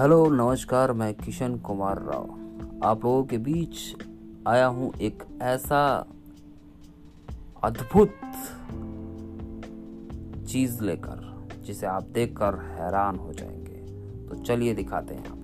Hello, नमस्कार, मैं किशन कुमार राव। आप लोगों के बीच आया हूँ एक ऐसा अद्भुत चीज़ लेकर, जिसे आप देखकर हैरान हो जाएँगे। तो चलिए दिखाते हैं।